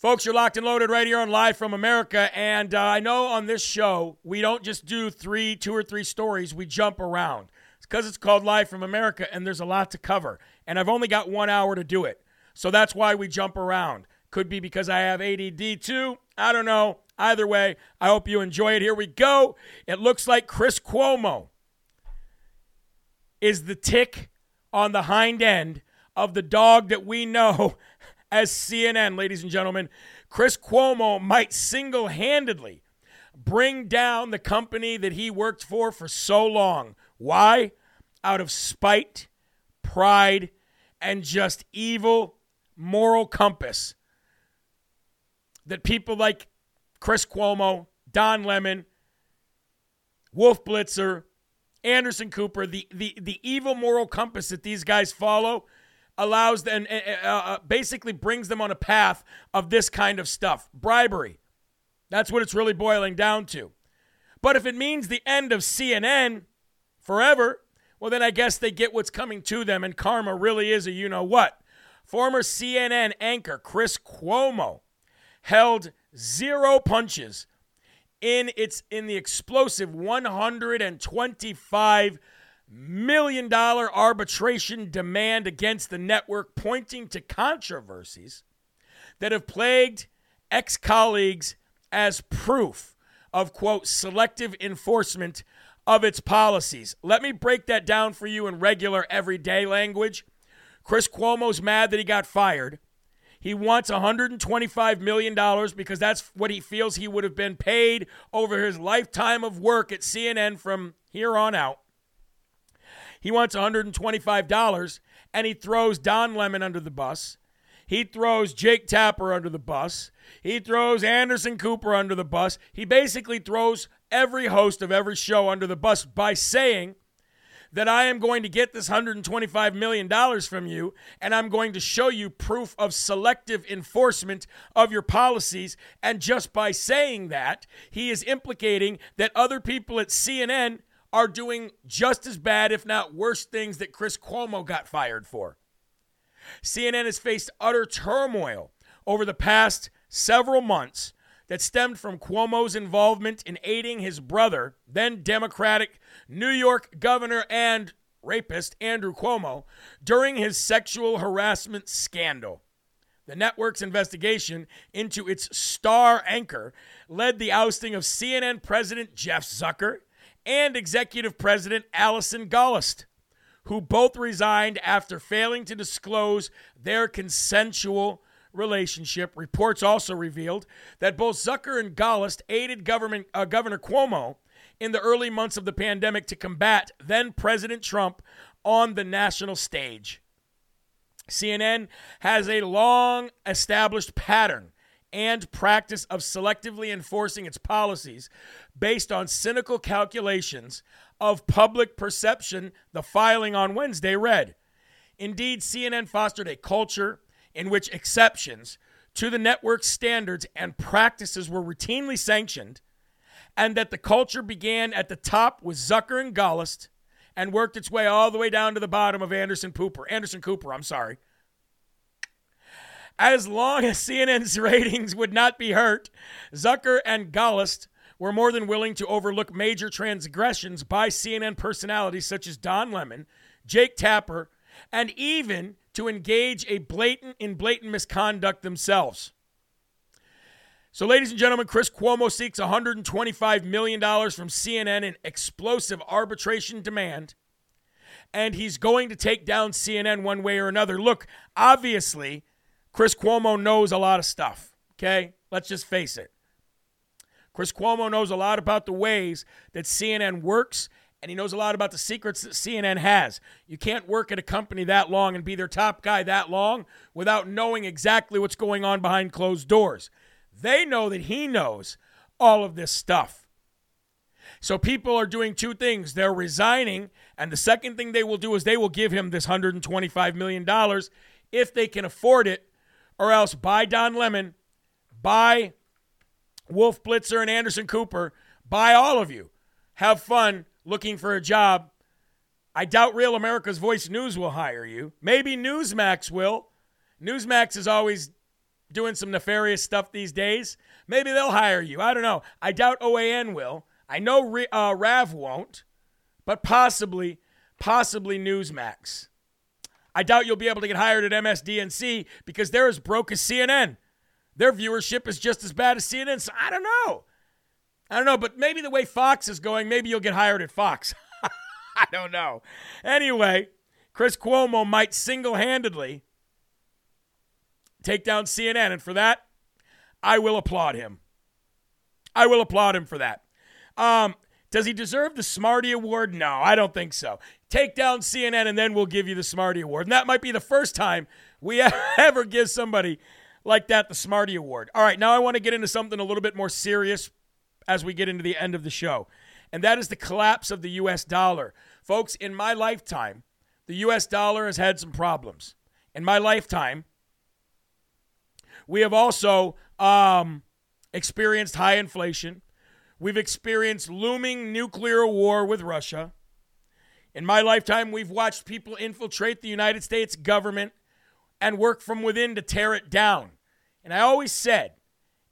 Folks, you're locked and loaded right here on Live from America. And uh, I know on this show, we don't just do three, two or three stories, we jump around because it's called Live from America and there's a lot to cover. And I've only got one hour to do it. So that's why we jump around. Could be because I have ADD too. I don't know. Either way, I hope you enjoy it. Here we go. It looks like Chris Cuomo is the tick on the hind end of the dog that we know as CNN, ladies and gentlemen, Chris Cuomo might single handedly bring down the company that he worked for for so long. Why? Out of spite, pride, and just evil moral compass that people like Chris Cuomo, Don Lemon, Wolf Blitzer, Anderson Cooper, the, the, the evil moral compass that these guys follow allows them, uh, uh, basically brings them on a path of this kind of stuff bribery. That's what it's really boiling down to. But if it means the end of CNN forever, well, then I guess they get what's coming to them, and karma really is a you know what. Former CNN anchor Chris Cuomo held zero punches in its in the explosive 125 million dollar arbitration demand against the network pointing to controversies that have plagued ex-colleagues as proof of quote selective enforcement of its policies. Let me break that down for you in regular everyday language. Chris Cuomo's mad that he got fired. He wants $125 million because that's what he feels he would have been paid over his lifetime of work at CNN from here on out. He wants $125 and he throws Don Lemon under the bus. He throws Jake Tapper under the bus. He throws Anderson Cooper under the bus. He basically throws every host of every show under the bus by saying that I am going to get this $125 million from you and I'm going to show you proof of selective enforcement of your policies. And just by saying that, he is implicating that other people at CNN are doing just as bad, if not worse, things that Chris Cuomo got fired for. CNN has faced utter turmoil over the past several months that stemmed from Cuomo's involvement in aiding his brother, then Democratic New York governor and rapist Andrew Cuomo, during his sexual harassment scandal. The network's investigation into its star anchor led the ousting of CNN President Jeff Zucker and Executive President Allison Gollust, who both resigned after failing to disclose their consensual relationship. Reports also revealed that both Zucker and Gollust aided government, uh, Governor Cuomo in the early months of the pandemic to combat then President Trump on the national stage. CNN has a long established pattern and practice of selectively enforcing its policies based on cynical calculations of public perception, the filing on Wednesday read. Indeed, CNN fostered a culture in which exceptions to the network's standards and practices were routinely sanctioned, and that the culture began at the top with Zucker and Gollust and worked its way all the way down to the bottom of Anderson Cooper. Anderson Cooper, I'm sorry. As long as CNN's ratings would not be hurt, Zucker and Gollust were more than willing to overlook major transgressions by CNN personalities such as Don Lemon, Jake Tapper, and even to engage a blatant in blatant misconduct themselves. So, ladies and gentlemen, Chris Cuomo seeks $125 million from CNN in explosive arbitration demand, and he's going to take down CNN one way or another. Look, obviously, Chris Cuomo knows a lot of stuff, okay? Let's just face it. Chris Cuomo knows a lot about the ways that CNN works and he knows a lot about the secrets that CNN has. You can't work at a company that long and be their top guy that long without knowing exactly what's going on behind closed doors. They know that he knows all of this stuff. So people are doing two things. They're resigning, and the second thing they will do is they will give him this $125 million if they can afford it, or else buy Don Lemon, buy Wolf Blitzer and Anderson Cooper, buy all of you. Have fun looking for a job. I doubt Real America's Voice News will hire you. Maybe Newsmax will. Newsmax is always doing some nefarious stuff these days. Maybe they'll hire you. I don't know. I doubt OAN will. I know uh, RAV won't, but possibly, possibly Newsmax. I doubt you'll be able to get hired at MSDNC because they're as broke as CNN. Their viewership is just as bad as CNN. So I don't know. I don't know, but maybe the way Fox is going, maybe you'll get hired at Fox. I don't know. Anyway, Chris Cuomo might single handedly take down CNN. And for that, I will applaud him. I will applaud him for that. Um, does he deserve the Smarty Award? No, I don't think so. Take down CNN and then we'll give you the Smarty Award. And that might be the first time we ever give somebody like that the Smarty Award. All right, now I want to get into something a little bit more serious as we get into the end of the show. And that is the collapse of the US dollar. Folks, in my lifetime, the US dollar has had some problems. In my lifetime, we have also um, experienced high inflation. We've experienced looming nuclear war with Russia. In my lifetime, we've watched people infiltrate the United States government and work from within to tear it down. And I always said,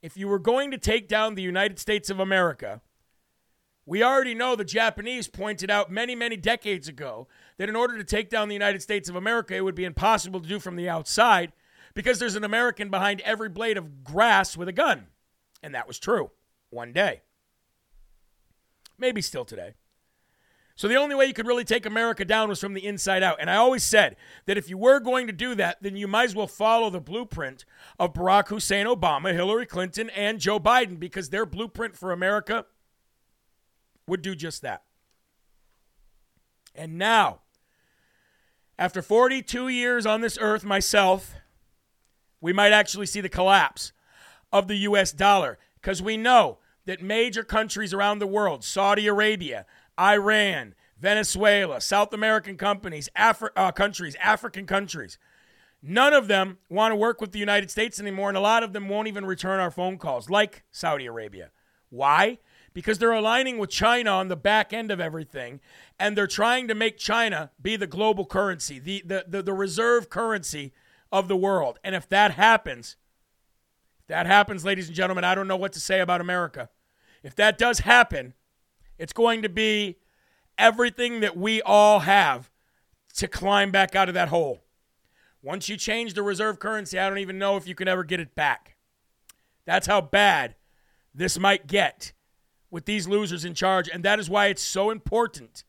if you were going to take down the United States of America, we already know the Japanese pointed out many, many decades ago that in order to take down the United States of America, it would be impossible to do from the outside because there's an American behind every blade of grass with a gun. And that was true one day. Maybe still today. So the only way you could really take America down was from the inside out. And I always said that if you were going to do that, then you might as well follow the blueprint of Barack Hussein Obama, Hillary Clinton, and Joe Biden because their blueprint for America would do just that. And now, after 42 years on this earth myself, we might actually see the collapse of the US dollar because we know that major countries around the world, Saudi Arabia, Iran, Venezuela, South American companies, Afri- uh, countries, African countries. None of them want to work with the United States anymore, and a lot of them won't even return our phone calls, like Saudi Arabia. Why? Because they're aligning with China on the back end of everything, and they're trying to make China be the global currency, the, the, the, the reserve currency of the world. And if that happens, if that happens, ladies and gentlemen, I don't know what to say about America. If that does happen, it's going to be everything that we all have to climb back out of that hole. Once you change the reserve currency, I don't even know if you can ever get it back. That's how bad this might get with these losers in charge. And that is why it's so important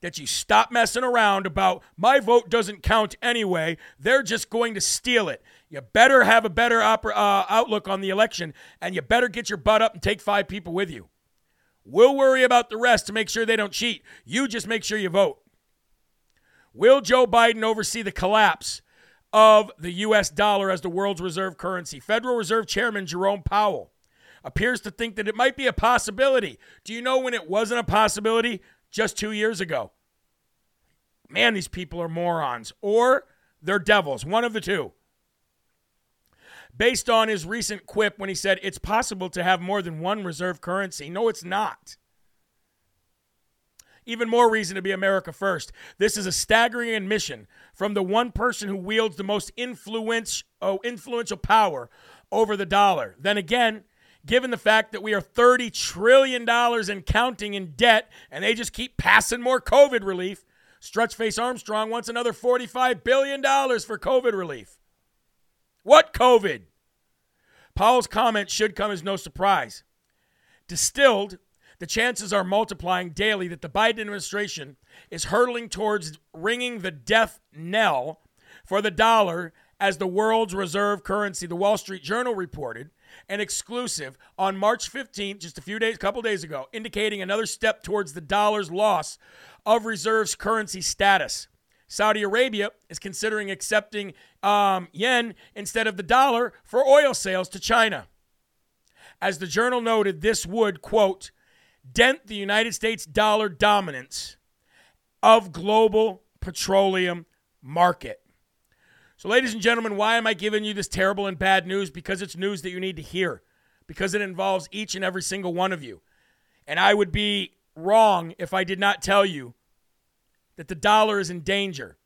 that you stop messing around about my vote doesn't count anyway. They're just going to steal it. You better have a better opera, uh, outlook on the election, and you better get your butt up and take five people with you. We'll worry about the rest to make sure they don't cheat. You just make sure you vote. Will Joe Biden oversee the collapse of the U.S. dollar as the world's reserve currency? Federal Reserve Chairman Jerome Powell appears to think that it might be a possibility. Do you know when it wasn't a possibility? Just two years ago. Man, these people are morons, or they're devils, one of the two based on his recent quip when he said it's possible to have more than one reserve currency. No, it's not. Even more reason to be America first. This is a staggering admission from the one person who wields the most influence, oh, influential power over the dollar. Then again, given the fact that we are $30 trillion and counting in debt, and they just keep passing more COVID relief, Stretchface Armstrong wants another $45 billion for COVID relief. What COVID? Powell's comment should come as no surprise. Distilled, the chances are multiplying daily that the Biden administration is hurtling towards ringing the death knell for the dollar as the world's reserve currency. The Wall Street Journal reported an exclusive on March 15th, just a few days, a couple days ago, indicating another step towards the dollar's loss of reserves currency status. Saudi Arabia is considering accepting um, yen instead of the dollar for oil sales to China. As the journal noted, this would, quote, dent the United States dollar dominance of global petroleum market. So, ladies and gentlemen, why am I giving you this terrible and bad news? Because it's news that you need to hear, because it involves each and every single one of you. And I would be wrong if I did not tell you that the dollar is in danger.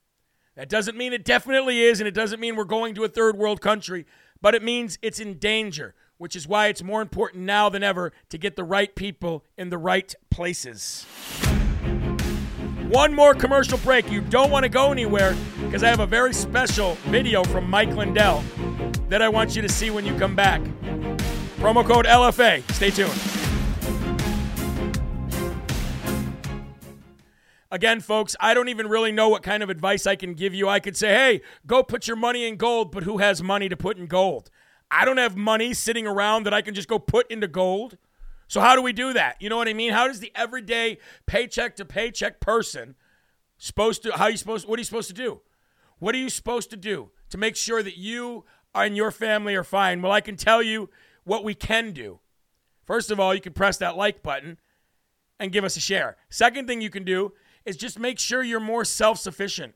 That doesn't mean it definitely is, and it doesn't mean we're going to a third world country, but it means it's in danger, which is why it's more important now than ever to get the right people in the right places. One more commercial break. You don't want to go anywhere because I have a very special video from Mike Lindell that I want you to see when you come back. Promo code LFA. Stay tuned. Again, folks, I don't even really know what kind of advice I can give you. I could say, hey, go put your money in gold, but who has money to put in gold? I don't have money sitting around that I can just go put into gold. So, how do we do that? You know what I mean? How does the everyday paycheck to paycheck person supposed to, how you supposed, what are you supposed to do? What are you supposed to do to make sure that you and your family are fine? Well, I can tell you what we can do. First of all, you can press that like button and give us a share. Second thing you can do is just make sure you're more self sufficient.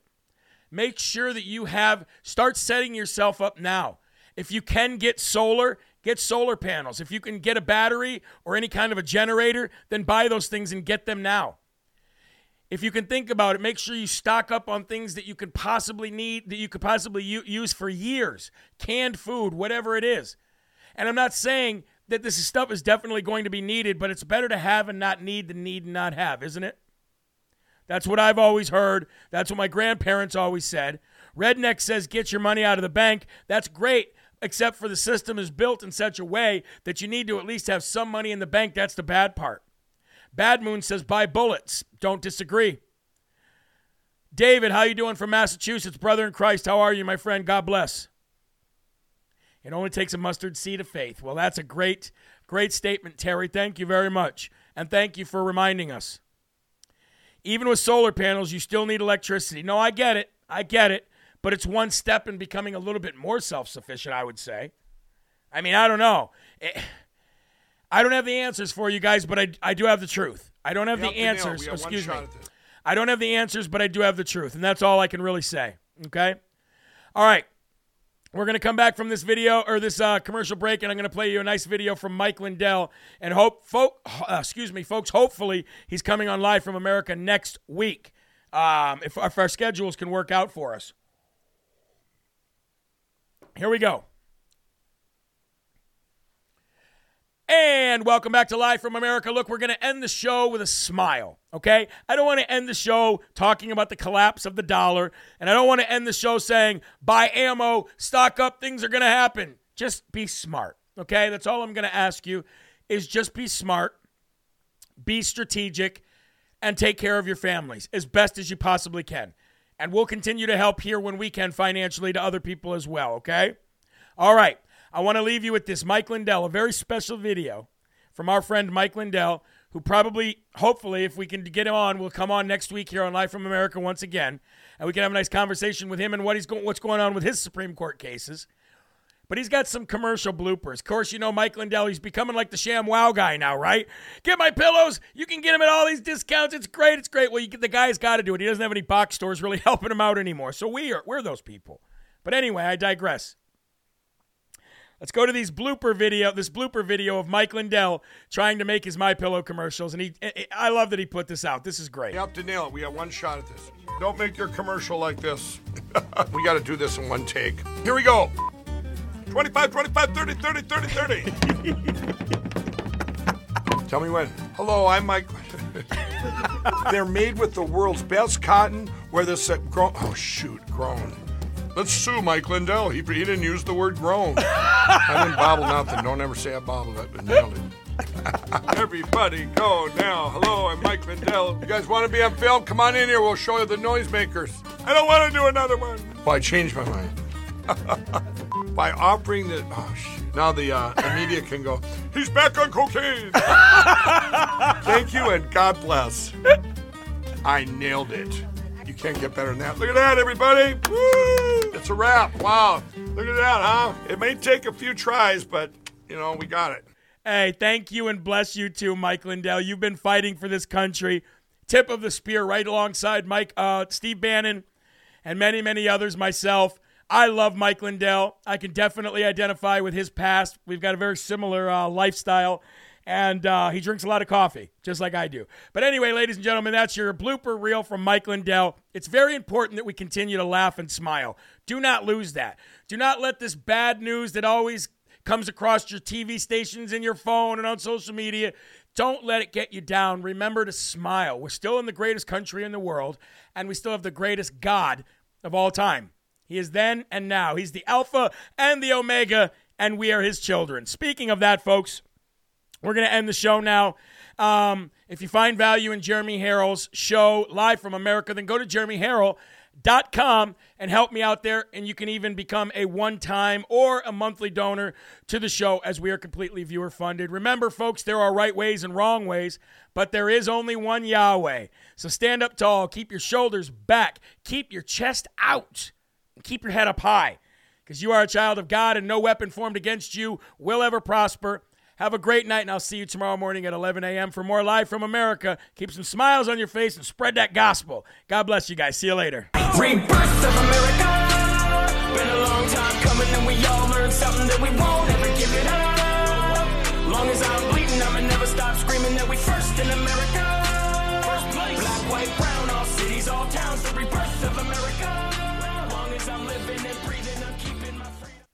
Make sure that you have, start setting yourself up now. If you can get solar, get solar panels. If you can get a battery or any kind of a generator, then buy those things and get them now. If you can think about it, make sure you stock up on things that you could possibly need, that you could possibly u- use for years, canned food, whatever it is. And I'm not saying that this stuff is definitely going to be needed, but it's better to have and not need than need and not have, isn't it? That's what I've always heard. That's what my grandparents always said. Redneck says, get your money out of the bank. That's great, except for the system is built in such a way that you need to at least have some money in the bank. That's the bad part. Bad Moon says, buy bullets. Don't disagree. David, how you doing from Massachusetts? Brother in Christ, how are you, my friend? God bless. It only takes a mustard seed of faith. Well, that's a great, great statement, Terry. Thank you very much. And thank you for reminding us. Even with solar panels, you still need electricity. No, I get it. I get it. But it's one step in becoming a little bit more self sufficient, I would say. I mean, I don't know. It, I don't have the answers for you guys, but I, I do have the truth. I don't have the answers. Excuse me. I don't have the answers, but I do have the truth. And that's all I can really say. Okay? All right. We're going to come back from this video or this uh, commercial break, and I'm going to play you a nice video from Mike Lindell. And hope, folk, uh, excuse me, folks. Hopefully, he's coming on live from America next week, um, if, if our schedules can work out for us. Here we go. And welcome back to Live from America. Look, we're going to end the show with a smile, okay? I don't want to end the show talking about the collapse of the dollar, and I don't want to end the show saying, buy ammo, stock up, things are going to happen. Just be smart, okay? That's all I'm going to ask you is just be smart, be strategic, and take care of your families as best as you possibly can. And we'll continue to help here when we can financially to other people as well, okay? All right. I want to leave you with this Mike Lindell, a very special video from our friend Mike Lindell, who probably, hopefully, if we can get him on, will come on next week here on Live from America once again, and we can have a nice conversation with him and what he's going, what's going on with his Supreme Court cases. But he's got some commercial bloopers. Of course, you know Mike Lindell, he's becoming like the ShamWow guy now, right? Get my pillows. You can get them at all these discounts. It's great. It's great. Well, you, the guy's got to do it. He doesn't have any box stores really helping him out anymore. So we are, we're those people. But anyway, I digress. Let's go to these blooper video, this blooper video of Mike Lindell trying to make his MyPillow commercials, and he, I love that he put this out. This is great. You have to nail it. We have one shot at this. Don't make your commercial like this. we got to do this in one take. Here we go. 25, 25, 30, 30, 30, 30. Tell me when. Hello, I'm Mike. They're made with the world's best cotton, where this uh, grown. Oh shoot, grown. Let's sue Mike Lindell. He, he didn't use the word grown. I didn't bobble nothing. Don't ever say I bobbled. I nailed it. Everybody go now. Hello, I'm Mike Lindell. You guys want to be on film? Come on in here. We'll show you the noisemakers. I don't want to do another one. Well, I changed my mind. By offering the. Oh, shit. Now the, uh, the media can go, he's back on cocaine. Thank you and God bless. I nailed it. You can't get better than that. Look at that, everybody. Woo! It's a wrap. Wow. Look at that, huh? It may take a few tries, but, you know, we got it. Hey, thank you and bless you too, Mike Lindell. You've been fighting for this country. Tip of the spear right alongside Mike, uh, Steve Bannon, and many, many others, myself. I love Mike Lindell. I can definitely identify with his past. We've got a very similar uh, lifestyle, and uh, he drinks a lot of coffee, just like I do. But anyway, ladies and gentlemen, that's your blooper reel from Mike Lindell. It's very important that we continue to laugh and smile. Do not lose that. Do not let this bad news that always comes across your TV stations and your phone and on social media. Don't let it get you down. Remember to smile. We're still in the greatest country in the world, and we still have the greatest God of all time. He is then and now. He's the Alpha and the Omega, and we are his children. Speaking of that, folks, we're going to end the show now. Um, if you find value in Jeremy Herrell's show live from America, then go to jeremyherrell.com and help me out there. And you can even become a one time or a monthly donor to the show as we are completely viewer funded. Remember, folks, there are right ways and wrong ways, but there is only one Yahweh. So stand up tall, keep your shoulders back, keep your chest out, and keep your head up high because you are a child of God and no weapon formed against you will ever prosper. Have a great night, and I'll see you tomorrow morning at 11 a.m. for more Live from America. Keep some smiles on your face and spread that gospel. God bless you guys. See you later. Rebirth of America. Been a long time coming, and we all learned something that we